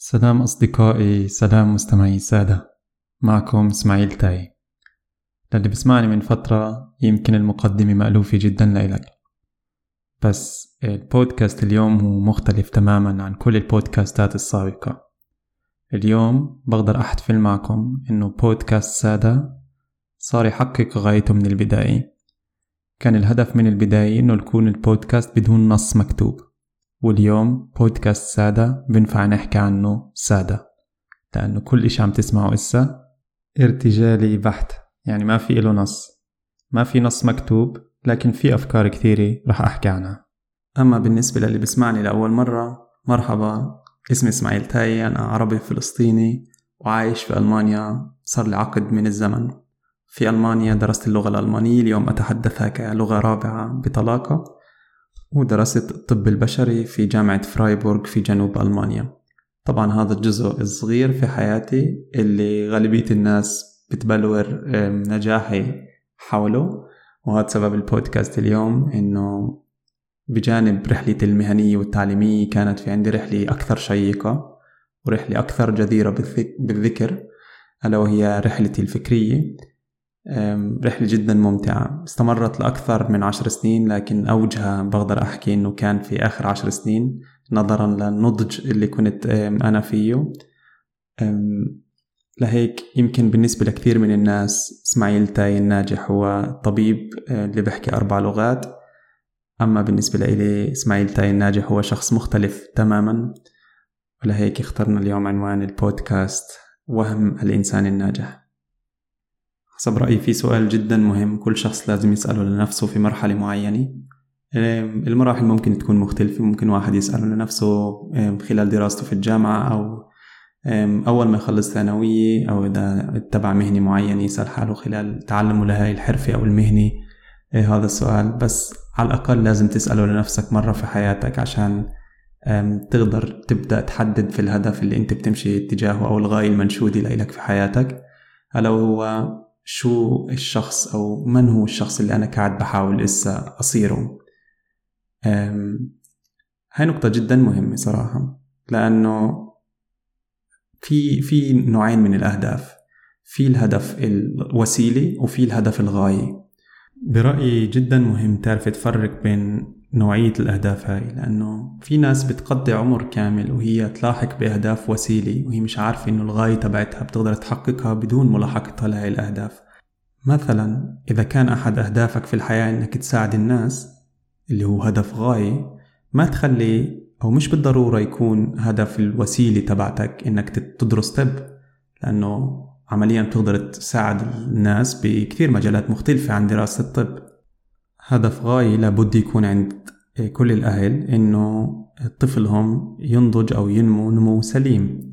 سلام أصدقائي سلام مستمعي سادة. معكم إسماعيل تاي. للي بسمعني من فترة يمكن المقدمة مألوفة جدا لإلك. بس البودكاست اليوم هو مختلف تماما عن كل البودكاستات السابقة. اليوم بقدر أحتفل معكم إنه بودكاست سادة صار يحقق غايته من البداية. كان الهدف من البداية إنه يكون البودكاست بدون نص مكتوب. واليوم بودكاست سادة بنفع نحكي عنه سادة لأنه كل إشي عم تسمعه إسا ارتجالي بحت يعني ما في إله نص ما في نص مكتوب لكن في أفكار كثيرة رح أحكي عنها. أما بالنسبة للي بسمعني لأول مرة مرحبا اسمي إسماعيل تاي أنا عربي فلسطيني وعايش في ألمانيا صار لي عقد من الزمن. في ألمانيا درست اللغة الألمانية اليوم أتحدثها كلغة رابعة بطلاقة. ودرست الطب البشري في جامعة فرايبورغ في جنوب ألمانيا. طبعا هذا الجزء الصغير في حياتي اللي غالبية الناس بتبلور نجاحي حوله وهذا سبب البودكاست اليوم إنه بجانب رحلتي المهنية والتعليمية كانت في عندي رحلة أكثر شيقة ورحلة أكثر جديرة بالذكر ألا وهي رحلتي الفكرية. رحلة جدا ممتعة. استمرت لأكثر من عشر سنين لكن أوجها بقدر أحكي أنه كان في آخر عشر سنين نظرا للنضج اللي كنت أنا فيه. لهيك يمكن بالنسبة لكثير من الناس إسماعيل تاي الناجح هو طبيب اللي بحكي أربع لغات. أما بالنسبة لإلي إسماعيل تاي الناجح هو شخص مختلف تماما. ولهيك اخترنا اليوم عنوان البودكاست وهم الإنسان الناجح. حسب رأيي في سؤال جدا مهم كل شخص لازم يسأله لنفسه في مرحلة معينة. المراحل ممكن تكون مختلفة ممكن واحد يسأله لنفسه خلال دراسته في الجامعة أو أول ما يخلص ثانوية أو إذا اتبع مهنة معينة يسأل حاله خلال تعلمه لهاي الحرفة أو المهنة. هذا السؤال. بس على الأقل لازم تسأله لنفسك مرة في حياتك عشان تقدر تبدأ تحدد في الهدف اللي أنت بتمشي اتجاهه أو الغاية المنشودة لإلك في حياتك. ألا وهو شو الشخص أو من هو الشخص اللي أنا قاعد بحاول إسا أصيره. هاي نقطة جدا مهمة صراحة لأنه في في نوعين من الأهداف. في الهدف الوسيلة وفي الهدف الغاية. برأيي جدا مهم تعرف تفرق بين نوعية الأهداف هاي لأنه في ناس بتقضي عمر كامل وهي تلاحق بأهداف وسيلة وهي مش عارفة إنه الغاية تبعتها بتقدر تحققها بدون ملاحقتها لهي الأهداف. مثلا إذا كان أحد أهدافك في الحياة إنك تساعد الناس اللي هو هدف غاية ما تخلي أو مش بالضرورة يكون هدف الوسيلة تبعتك إنك تدرس طب لأنه عمليا بتقدر تساعد الناس بكثير مجالات مختلفة عن دراسة الطب. هدف غاية لابد يكون عند كل الأهل إنه طفلهم ينضج أو ينمو نمو سليم.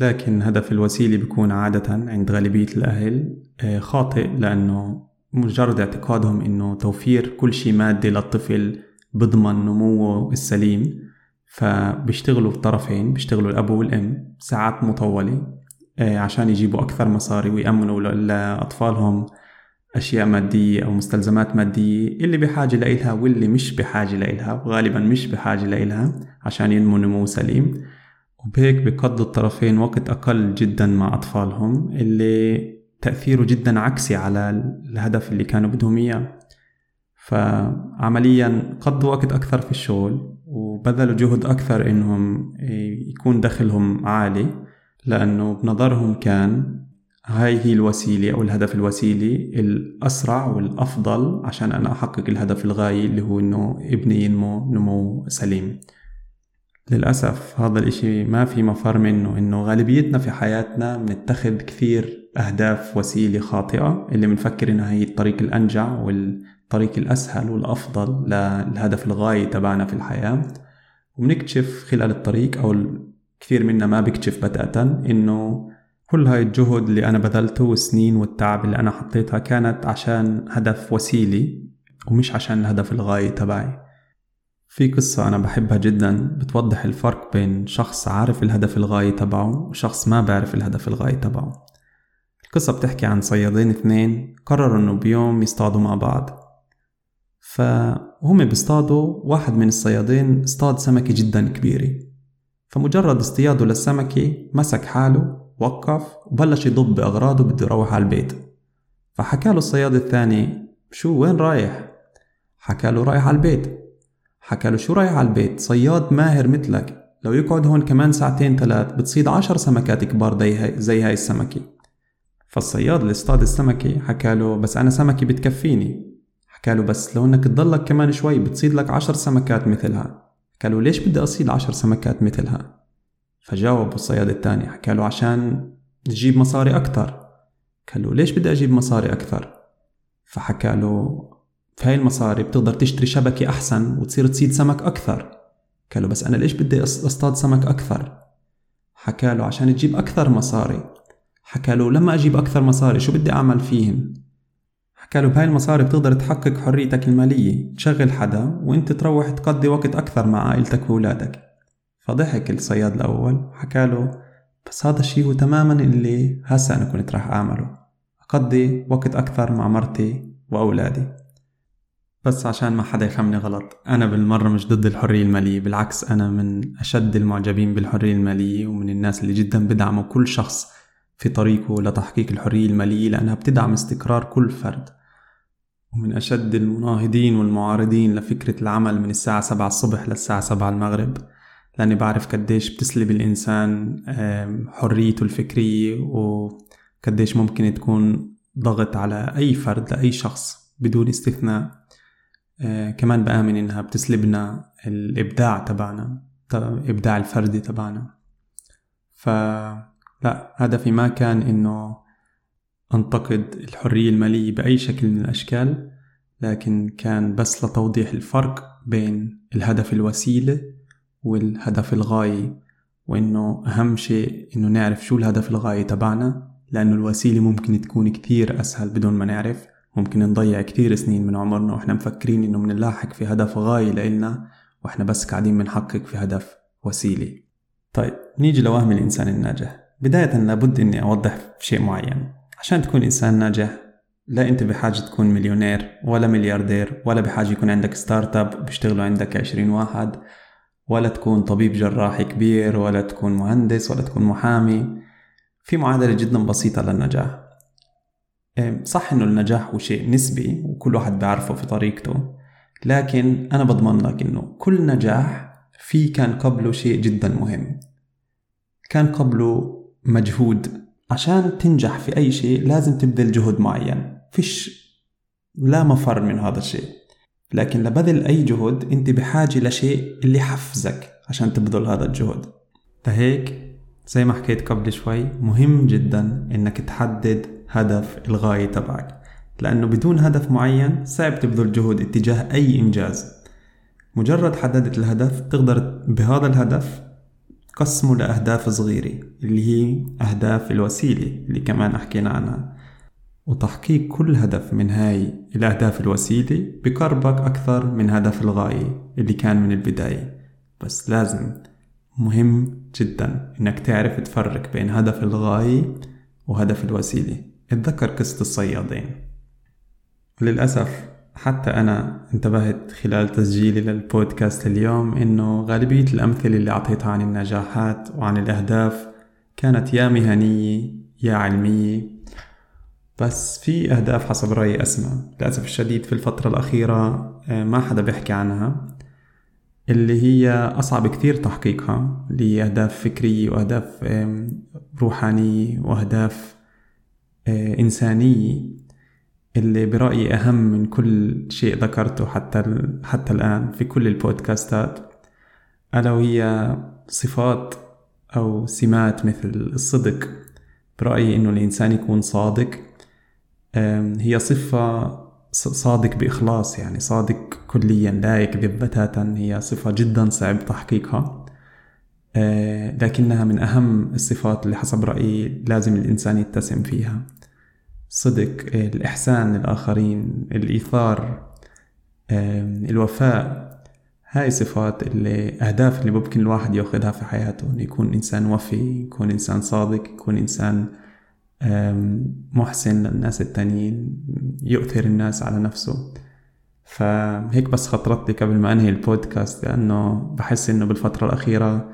لكن هدف الوسيلة بيكون عادة عند غالبية الأهل خاطئ لأنه مجرد اعتقادهم إنه توفير كل شيء مادي للطفل بضمن نموه السليم. فبيشتغلوا بطرفين بيشتغلوا الأب والأم ساعات مطولة. عشان يجيبوا أكثر مصاري ويأمنوا لأطفالهم أشياء مادية أو مستلزمات مادية اللي بحاجة لإلها واللي مش بحاجة لإلها وغالبا مش بحاجة لإلها عشان ينمو نمو سليم. وبهيك بقضوا الطرفين وقت أقل جدا مع أطفالهم اللي تأثيره جدا عكسي على الهدف اللي كانوا بدهم إياه. فعمليا قضوا وقت أكثر في الشغل وبذلوا جهد أكثر إنهم يكون دخلهم عالي. لأنه بنظرهم كان هاي هي الوسيلة أو الهدف الوسيلي الأسرع والأفضل عشان أنا أحقق الهدف الغاية اللي هو إنه ابني ينمو نمو سليم. للأسف هذا الإشي ما في مفر منه إنه غالبيتنا في حياتنا بنتخذ كثير أهداف وسيلة خاطئة اللي بنفكر إنها هي الطريق الأنجع والطريق الأسهل والأفضل للهدف الغاية تبعنا في الحياة. وبنكتشف خلال الطريق أو كثير منا ما بيكتشف بتاتا إنه كل هاي الجهد اللي أنا بذلته والسنين والتعب اللي أنا حطيتها كانت عشان هدف وسيلي ومش عشان الهدف الغاية تبعي. في قصة أنا بحبها جدا بتوضح الفرق بين شخص عارف الهدف الغاية تبعه وشخص ما بعرف الهدف الغاية تبعه. القصة بتحكي عن صيادين اثنين قرروا إنه بيوم يصطادوا مع بعض. فهم بيصطادوا واحد من الصيادين اصطاد سمكة جدا كبيرة. فمجرد اصطياده للسمكة مسك حاله وقف وبلش يضب بأغراضه بده يروح على البيت. فحكى له الصياد الثاني شو وين رايح؟ حكى له رايح على البيت. حكى له شو رايح على البيت؟ صياد ماهر مثلك. لو يقعد هون كمان ساعتين ثلاث بتصيد عشر سمكات كبار زي هاي السمكة. فالصياد اللي اصطاد السمكة حكى له بس أنا سمكة بتكفيني. حكى له بس لو إنك تضلك كمان شوي بتصيد لك عشر سمكات مثلها. له ليش بدي أصيد عشر سمكات مثلها؟ فجاوب الصياد الثاني حكى له عشان تجيب مصاري أكتر. قال له ليش بدي أجيب مصاري أكثر فحكى له في هاي المصاري بتقدر تشتري شبكة أحسن وتصير تصيد سمك أكثر. قال له بس أنا ليش بدي أصطاد سمك أكثر؟ حكى له عشان تجيب أكثر مصاري. حكى له لما أجيب أكثر مصاري شو بدي أعمل فيهن له بهاي المصاري بتقدر تحقق حريتك المالية. تشغل حدا وانت تروح تقضي وقت أكثر مع عائلتك وولادك فضحك الصياد الأول. حكى له بس هذا الشي هو تماما اللي هسا أنا كنت راح أعمله. أقضي وقت أكثر مع مرتي وأولادي. بس عشان ما حدا يفهمني غلط أنا بالمرة مش ضد الحرية المالية بالعكس أنا من أشد المعجبين بالحرية المالية ومن الناس اللي جدا بدعموا كل شخص في طريقه لتحقيق الحرية المالية لأنها بتدعم استقرار كل فرد. ومن أشد المناهضين والمعارضين لفكرة العمل من الساعة سبعة الصبح للساعة سبعة المغرب. لأني بعرف قديش بتسلب الإنسان حريته الفكرية وقديش ممكن تكون ضغط على أي فرد لأي شخص بدون استثناء. آه، كمان بآمن إنها بتسلبنا الإبداع تبعنا الإبداع الفردي تبعنا. فلا هدفي ما كان إنه أنتقد الحرية المالية بأي شكل من الأشكال لكن كان بس لتوضيح الفرق بين الهدف الوسيلة والهدف الغاية وإنه أهم شيء إنه نعرف شو الهدف الغاية تبعنا لأنه الوسيلة ممكن تكون كتير أسهل بدون ما نعرف ممكن نضيع كتير سنين من عمرنا وإحنا مفكرين إنه منلاحق في هدف غاية لإلنا وإحنا بس قاعدين بنحقق في هدف وسيلة. طيب نيجي لوهم الإنسان الناجح. بداية لابد إني أوضح شيء معين. عشان تكون إنسان ناجح لا أنت بحاجة تكون مليونير ولا ملياردير ولا بحاجة يكون عندك startup بيشتغلوا عندك عشرين واحد ولا تكون طبيب جراح كبير ولا تكون مهندس ولا تكون محامي. في معادلة جدا بسيطة للنجاح. صح إنه النجاح هو شيء نسبي وكل واحد بيعرفه في طريقته لكن أنا بضمن لك إنه كل نجاح في كان قبله شيء جدا مهم. كان قبله مجهود. عشان تنجح في أي شيء لازم تبذل جهد معين. فيش لا مفر من هذا الشيء. لكن لبذل أي جهد أنت بحاجة لشيء اللي يحفزك عشان تبذل هذا الجهد. فهيك زي ما حكيت قبل شوي مهم جدا إنك تحدد هدف الغاية تبعك. لأنه بدون هدف معين صعب تبذل جهد اتجاه أي إنجاز. مجرد حددت الهدف تقدر بهذا الهدف قسمه لأهداف صغيرة اللي هي أهداف الوسيلة اللي كمان حكينا عنها. وتحقيق كل هدف من هاي الأهداف الوسيلة بقربك أكثر من هدف الغاية اللي كان من البداية. بس لازم مهم جدا إنك تعرف تفرق بين هدف الغاية وهدف الوسيلة. اتذكر قصة الصيادين. للأسف حتى أنا انتبهت خلال تسجيلي للبودكاست اليوم إنه غالبية الأمثلة اللي أعطيتها عن النجاحات وعن الأهداف كانت يا مهنية يا علمية. بس في أهداف حسب رأيي أسمى. للأسف الشديد في الفترة الأخيرة آه، ما حدا بيحكي عنها. اللي هي أصعب كثير تحقيقها اللي هي أهداف فكرية وأهداف روحانية وأهداف آه، إنسانية. اللي برأيي أهم من كل شيء ذكرته حتى حتى الآن في كل البودكاستات ألا وهي صفات أو سمات مثل الصدق. برأيي إنه الإنسان يكون صادق هي صفة صادق بإخلاص يعني صادق كليا لا يكذب بتاتا هي صفة جدا صعب تحقيقها. آه، لكنها من أهم الصفات اللي حسب رأيي لازم الإنسان يتسم فيها. صدق الإحسان للآخرين الإيثار الوفاء هاي صفات اللي أهداف اللي ممكن الواحد ياخذها في حياته إنه يكون إنسان وفي يكون إنسان صادق يكون إنسان محسن للناس التانيين يؤثر الناس على نفسه. فهيك بس خطرت لي قبل ما أنهي البودكاست لأنه بحس إنه بالفترة الأخيرة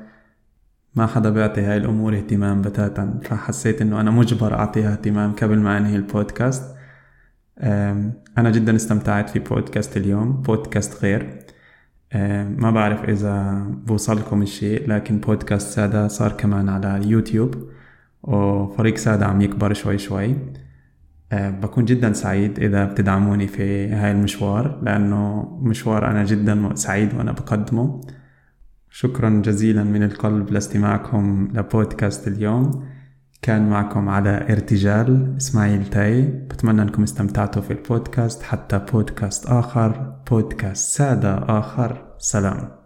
ما حدا بيعطي هاي الأمور اهتمام بتاتا فحسيت إنه أنا مجبر أعطيها اهتمام قبل ما أنهي البودكاست. أنا جدا استمتعت في بودكاست اليوم بودكاست غير. ما بعرف إذا بوصلكم الشيء لكن بودكاست سادة صار كمان على اليوتيوب وفريق سادة عم يكبر شوي شوي. بكون جدا سعيد إذا بتدعموني في هاي المشوار لأنه مشوار أنا جدا سعيد وأنا بقدمه. شكرا جزيلا من القلب لاستماعكم لبودكاست اليوم. كان معكم على ارتجال إسماعيل تاي. بتمنى أنكم استمتعتوا في البودكاست. حتى بودكاست آخر بودكاست سادة آخر. سلام.